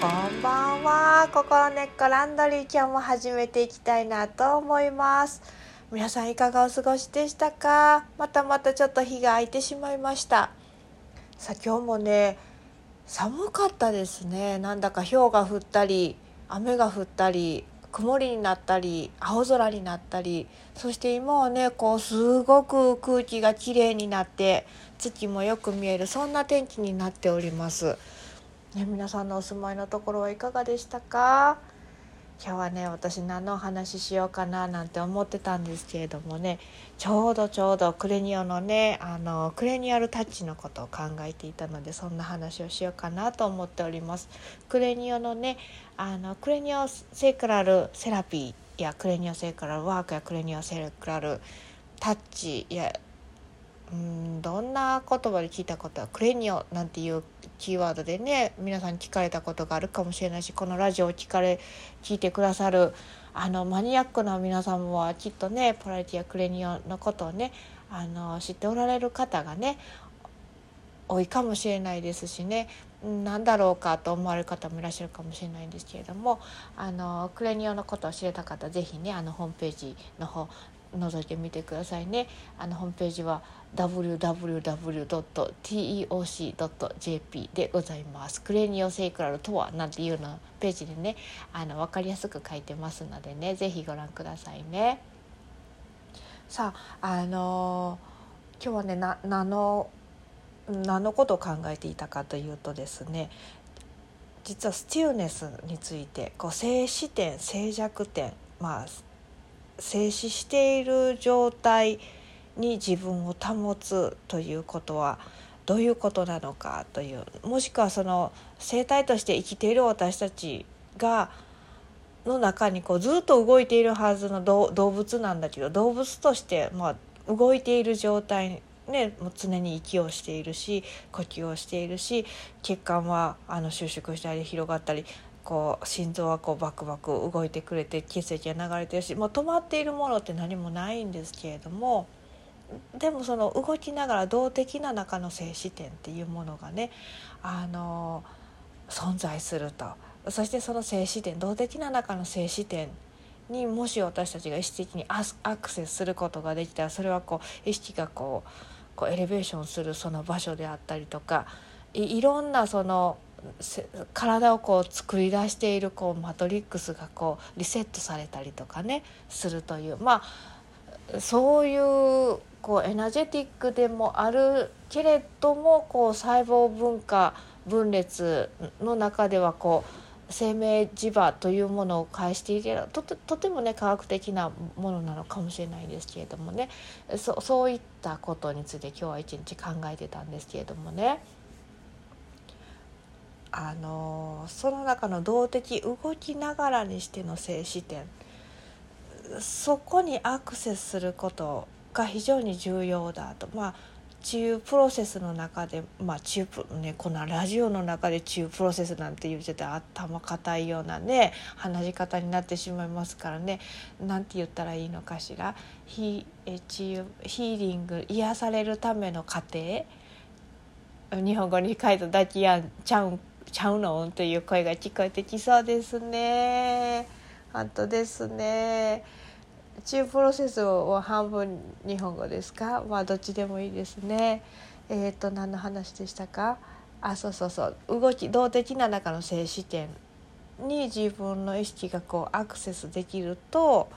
こんばんは。心根っこランドリー今日も始めていきたいなと思います。皆さんいかがお過ごしでしたか？またまたちょっと日が空いてしまいました。さあ今日もね寒かったですね。なんだか氷が降ったり雨が降ったり曇りになったり青空になったりそして今はねこうすごく空気がきれいになって月もよく見えるそんな天気になっております。ね、皆さんのお住まいのところはいかがでしたか？今日はね私何のお話ししようかななんて思ってたんですけれどもねちょうどちょうどクレニオのねあのクレニアルタッチのことを考えていたのでそんな話をしようかなと思っております。クレニオのねあのクレニオセクラルセラピーやクレニオセクラルワークやクレニオセクラルタッチやうんどんな言葉で聞いたことはクレニオなんていうキーワードでね皆さん聞かれたことがあるかもしれないしこのラジオを聞かれ聞いてくださるあのマニアックな皆さんはきっとねポラリティやクレニオのことをねあの知っておられる方がね多いかもしれないですしね何だろうかと思われる方もいらっしゃるかもしれないんですけれどもあのクレニオのことを知れた方是非ねあのホームページの方覗いてみてくださいね。あのホームページは www.teoc.jp でございます。クレニオセイクラルとはなんていうのページでねあの分かりやすく書いてますのでね是非ご覧くださいね。さああのー、今日はねな何の何のことを考えていたかというとですね実はスチューネスについてこう静止点静寂点まあ静止している状態に自分を保つということはどういうことなのかというもしくはその生態として生きている私たちがの中にこうずっと動いているはずの動物なんだけど動物としてまあ動いている状態ね、もう常に息をしているし呼吸をしているし血管はあの収縮したり広がったりこう心臓はこうバクバク動いてくれて血液が流れてるしもう止まっているものって何もないんですけれどもでもその動きながら動的な中の静止点っていうものがねあの存在すると。そしてその静止点動的な中の静止点にもし私たちが意識的にアクセスすることができたらそれはこう意識がこうこうエレベーションするその場所であったりとかいろんなその体をこう作り出しているこうマトリックスがこうリセットされたりとかねするというまあそういうこうエナジェティックでもあるけれどもこう細胞分化分裂の中ではこう生命磁場というものを介していけるととてもね科学的なものなのかもしれないんですけれどもね。そういったことについて今日は一日考えてたんですけれどもね。あのその中の動的動きながらにしての静止点。そこにアクセスすることが非常に重要だと。まあ治癒プロセスの中でまあ治癒ねこのラジオの中で治癒プロセスなんて言うてた頭固いようなね話し方になってしまいますからね。なんて言ったらいいのかしら。ヒ治癒ヒーリング癒されるための過程。日本語に書いただけやんちゃうんちゃうの？という声が聞こえてきそうですね。本当ですね。中プロセスを半分日本語ですか？まあどっちでもいいですね。えっ、ー、と何の話でしたか？あそうそうそう。動き動的な中の静止点に自分の意識がこうアクセスできると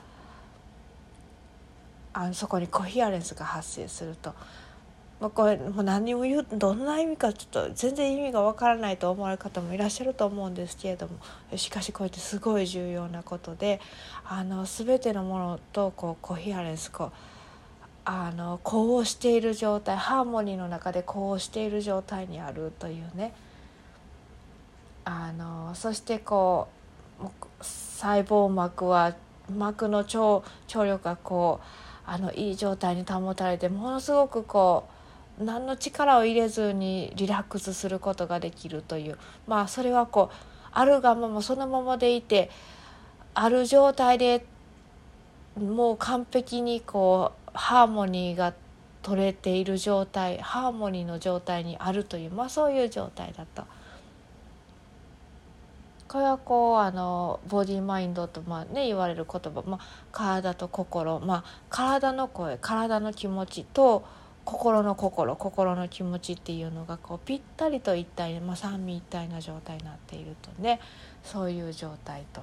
あのそこにコヒアレンスが発生すると。まあ、これもう何も言うどんな意味かちょっと全然意味がわからないと思われる方もいらっしゃると思うんですけれども。しかしこうやってすごい重要なことであの全てのものとこうコヒアレンスこうあの呼応している状態ハーモニーの中で呼応している状態にあるというね。あのそしてこう細胞膜は膜の張張力がこうあのいい状態に保たれてものすごくこう何の力を入れずにリラックスすることができるという。まあそれはこうあるがままそのままでいてある状態でもう完璧にこうハーモニーが取れている状態ハーモニーの状態にあるというまあそういう状態だと。これはこうあのボディマインドとまあ、ね、言われる言葉、まあ、体と心、まあ、体の声体の気持ちと心の心心の気持ちっていうのがこうぴったりと一体、まあ、三位一体な状態になっているとねそういう状態と。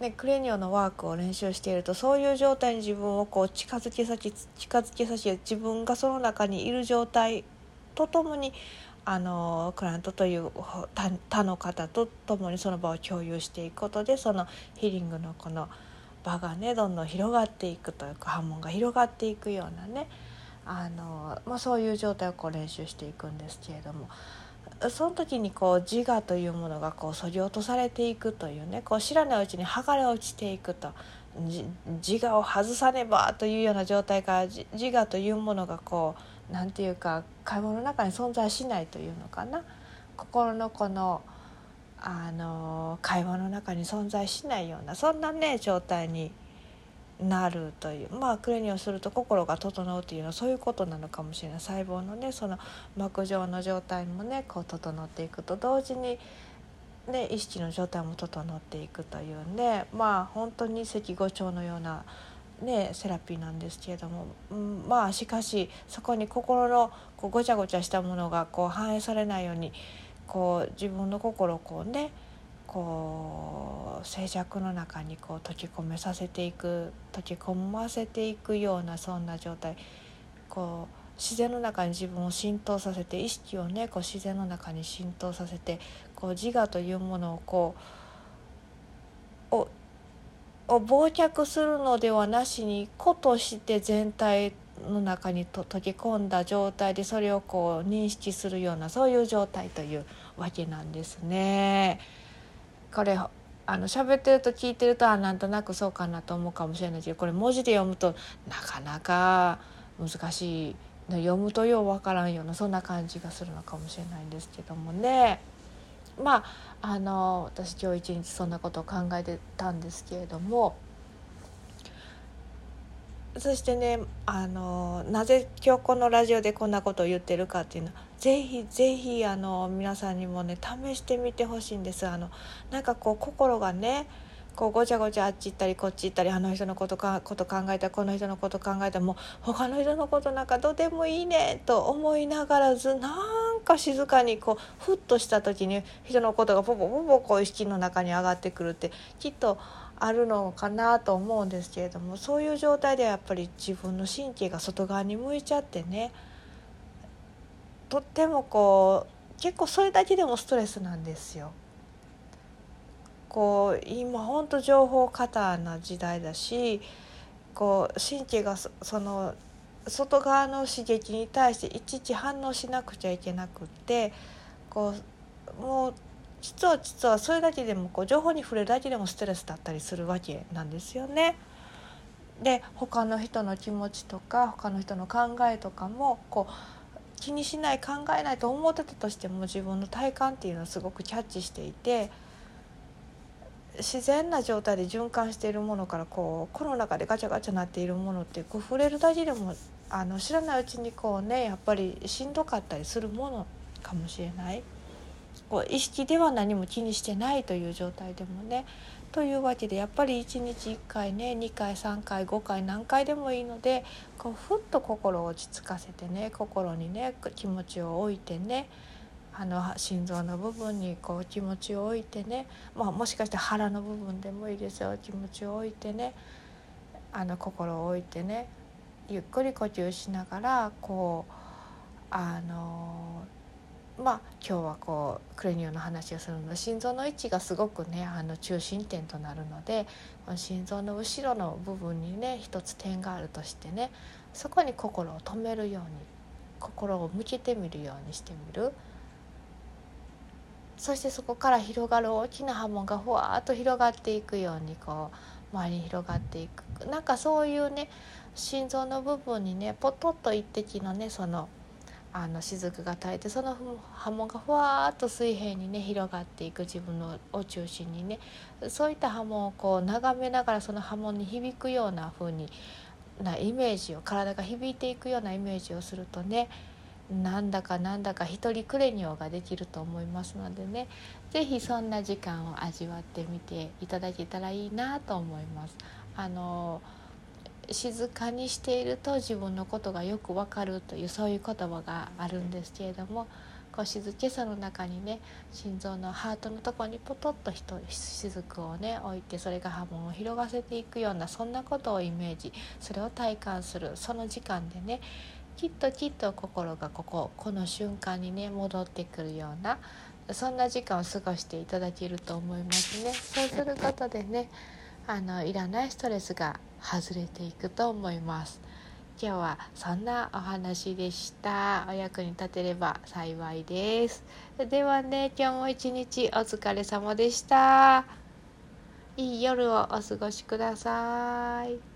ね、クレニオのワークを練習しているとそういう状態に自分をこう近づき先近づき先自分がその中にいる状態とともにあのクライアントという他の方と共にその場を共有していくことでそのヒーリングのこの場がねどんどん広がっていくというか波紋が広がっていくようなねあの、まあ、そういう状態をこう練習していくんですけれどもその時にこう自我というものがこうそぎ落とされていくというねこう知らないうちに剥がれ落ちていくと自我を外さねばというような状態から自我というものがこう何て言うか会話の中に存在しないというのかな。心のこのあの会話の中に存在しないようなそんなね状態になるというまあクレニをすると心が整うというのはそういうことなのかもしれない。細胞のねその膜状の状態もねこう整っていくと同時に、ね、意識の状態も整っていくというんでまあ本当に赤五調のような、ね、セラピーなんですけれども、うん、まあしかしそこに心のこうごちゃごちゃしたものがこう反映されないようにこう自分の心をこうねこう静寂の中にこう溶け込めさせていく溶け込ませていくようなそんな状態。こう自然の中に自分を浸透させて意識をねこう自然の中に浸透させてこう自我というものをこうをを忘却するのではなしに個として全体の中にと溶け込んだ状態でそれをこう認識するようなそういう状態というわけなんですね。これあの喋ってると聞いてるとあなんとなくそうかなと思うかもしれないけどこれ文字で読むとなかなか難しい読むとようわからんようなそんな感じがするのかもしれないんですけどもねまああの私今日一日そんなことを考えてたんですけれどもそしてねあのなぜ今日このラジオでこんなことを言ってるかっていうのはぜひぜひあの皆さんにもね試してみてほしいんです。あのなんかこう心がねこうごちゃごちゃあっち行ったりこっち行ったりあの人のことかこと考えたこの人のこと考えたもう他の人のことなんかどうでもいいねと思いながらずなんか静かにこうふっとした時に人のことがポポポポこう意識の中に上がってくるってきっとあるのかなと思うんですけれどもそういう状態ではやっぱり自分の神経が外側に向いちゃってねとってもこう結構それだけでもストレスなんですよ。こう今本当情報過多な時代だしこう神経がその外側の刺激に対していちいち反応しなくちゃいけなくってこうもう実は実はそれだけでもこう情報に触れるだけでもストレスだったりするわけなんですよね。で他の人の気持ちとか他の人の考えとかもこう気にしない考えないと思ってたとしても自分の体感っていうのはすごくキャッチしていて自然な状態で循環しているものからこうこの中でガチャガチャなっているものってこう触れるだけでもあの知らないうちにこうねやっぱりしんどかったりするものかもしれない。こう意識では何も気にしてないという状態でもねというわけでやっぱり1日1回ね2回3回5回何回でもいいのでこうふっと心を落ち着かせてね心にね気持ちを置いてねあの心臓の部分にこう気持ちを置いてね、まあ、もしかして腹の部分でもいいですよ。気持ちを置いてねあの心を置いてねゆっくり呼吸しながらこうあのまあ今日はこうクレニオの話をするので心臓の位置がすごくねあの中心点となるので心臓の後ろの部分にね一つ点があるとしてねそこに心を止めるように心を向けてみるようにしてみる。そしてそこから広がる大きな波紋がふわっと広がっていくようにこう周りに広がっていく。なんかそういうね心臓の部分にねポトッと一滴のねそのあの雫が垂れてその波紋がふわっと水平にね広がっていく自分のを中心にねそういった波紋をこう眺めながらその波紋に響くような風になイメージを体が響いていくようなイメージをするとねなんだかなんだか一人クレニオができると思いますのでね是非そんな時間を味わってみていただけたらいいなと思います。あの静かにしていると自分のことがよくわかるというそういう言葉があるんですけれどもこう静けさの中にね心臓のハートのとこにポトッと雫をね置いてそれが波紋を広がせていくようなそんなことをイメージそれを体感するその時間でねきっときっと心がこここの瞬間にね戻ってくるようなそんな時間を過ごしていただけると思いますね。そうすることでねあのいらないストレスが外れていくと思います。今日はそんなお話でした。お役に立てれば幸いです。ではね、今日も一日お疲れ様でした。いい夜をお過ごしください。